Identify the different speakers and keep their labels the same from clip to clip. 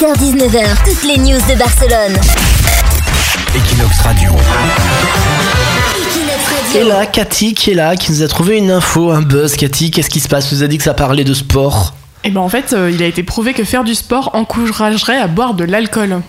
Speaker 1: 17h-19h, toutes les news de Barcelone.
Speaker 2: Equinox Radio.
Speaker 1: Equinox
Speaker 3: Et là, Cathy qui est là, qui nous a trouvé une info, un buzz. Cathy, qu'est-ce qui se passe? Vous a dit que ça parlait de sport.
Speaker 4: Et ben en fait, euh, il a été prouvé que faire du sport encouragerait à boire de l'alcool.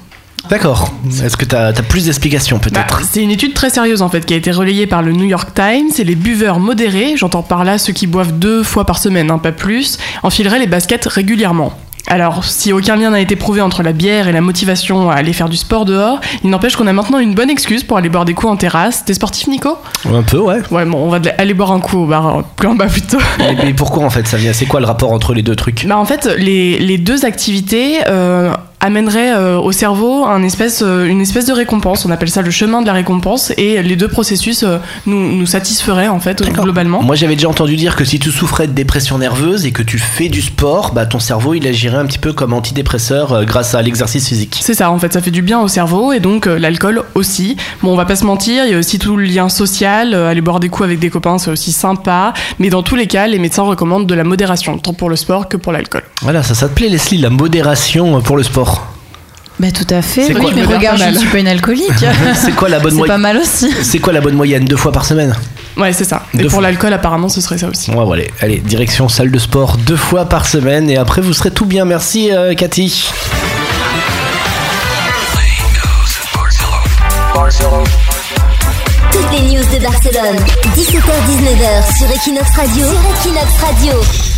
Speaker 3: D'accord. Est-ce que t'as as plus d'explications
Speaker 4: Bah,
Speaker 3: peut-être?
Speaker 4: c'est une étude très sérieuse en fait qui a été relayée par le New York Times et les buveurs modérés, j'entends par là ceux qui boivent deux fois par semaine, hein, pas plus, enfileraient les baskets régulièrement. Alors, si aucun lien n'a été prouvé entre la bière et la motivation à aller faire du sport dehors, il n'empêche qu'on a maintenant une bonne excuse pour aller boire des coups en terrasse. T'es sportif, Nico?
Speaker 3: Un peu, ouais.
Speaker 4: Ouais, bon, on va aller boire un coup au bar, euh, plus en bas plutôt.
Speaker 3: mais, mais pourquoi en fait ça vient C'est quoi le rapport entre les deux trucs?
Speaker 4: Bah en fait, les, les deux activités euh, amèneraient euh, au cerveau un espèce, euh, une espèce de récompense. On appelle ça le chemin de la récompense. Et les deux processus euh, nous, nous satisferaient en fait globalement.
Speaker 3: Moi j'avais déjà entendu dire que si tu souffrais de dépression nerveuse et que tu fais du sport, bah ton cerveau il agirait un petit peu comme antidépresseur euh, grâce à l'exercice physique.
Speaker 4: C'est ça, en fait, ça fait du bien au cerveau et donc euh, l'alcool aussi. Bon, on va pas se mentir, il y a aussi tout le lien social. euh, aller boire des coups avec des copains, c'est aussi sympa. Mais dans tous les cas, les médecins recommandent de la modération, tant pour le sport que pour l'alcool.
Speaker 3: Voilà, ça, ça te plaît Leslie, la modération pour le sport
Speaker 5: Bah tout à fait.
Speaker 3: C'est
Speaker 5: Oui,
Speaker 3: quoi
Speaker 5: mais regarde, je ne suis pas une alcoolique.
Speaker 3: C'est quoi la bonne
Speaker 5: C'est pas
Speaker 3: moyenne
Speaker 5: mal aussi.
Speaker 3: C'est quoi la bonne moyenne Deux fois par semaine
Speaker 4: Ouais, c'est ça. Et pour
Speaker 3: fois.
Speaker 4: l'alcool, apparemment, ce serait ça aussi.
Speaker 3: Ouais, voilà. Allez, direction salle de sport deux fois par semaine et après vous serez tout bien. Merci euh, Cathy.
Speaker 1: Toutes les news de Barcelone. 17h-19h sur Equinox Radio. Sur Equinox Radio.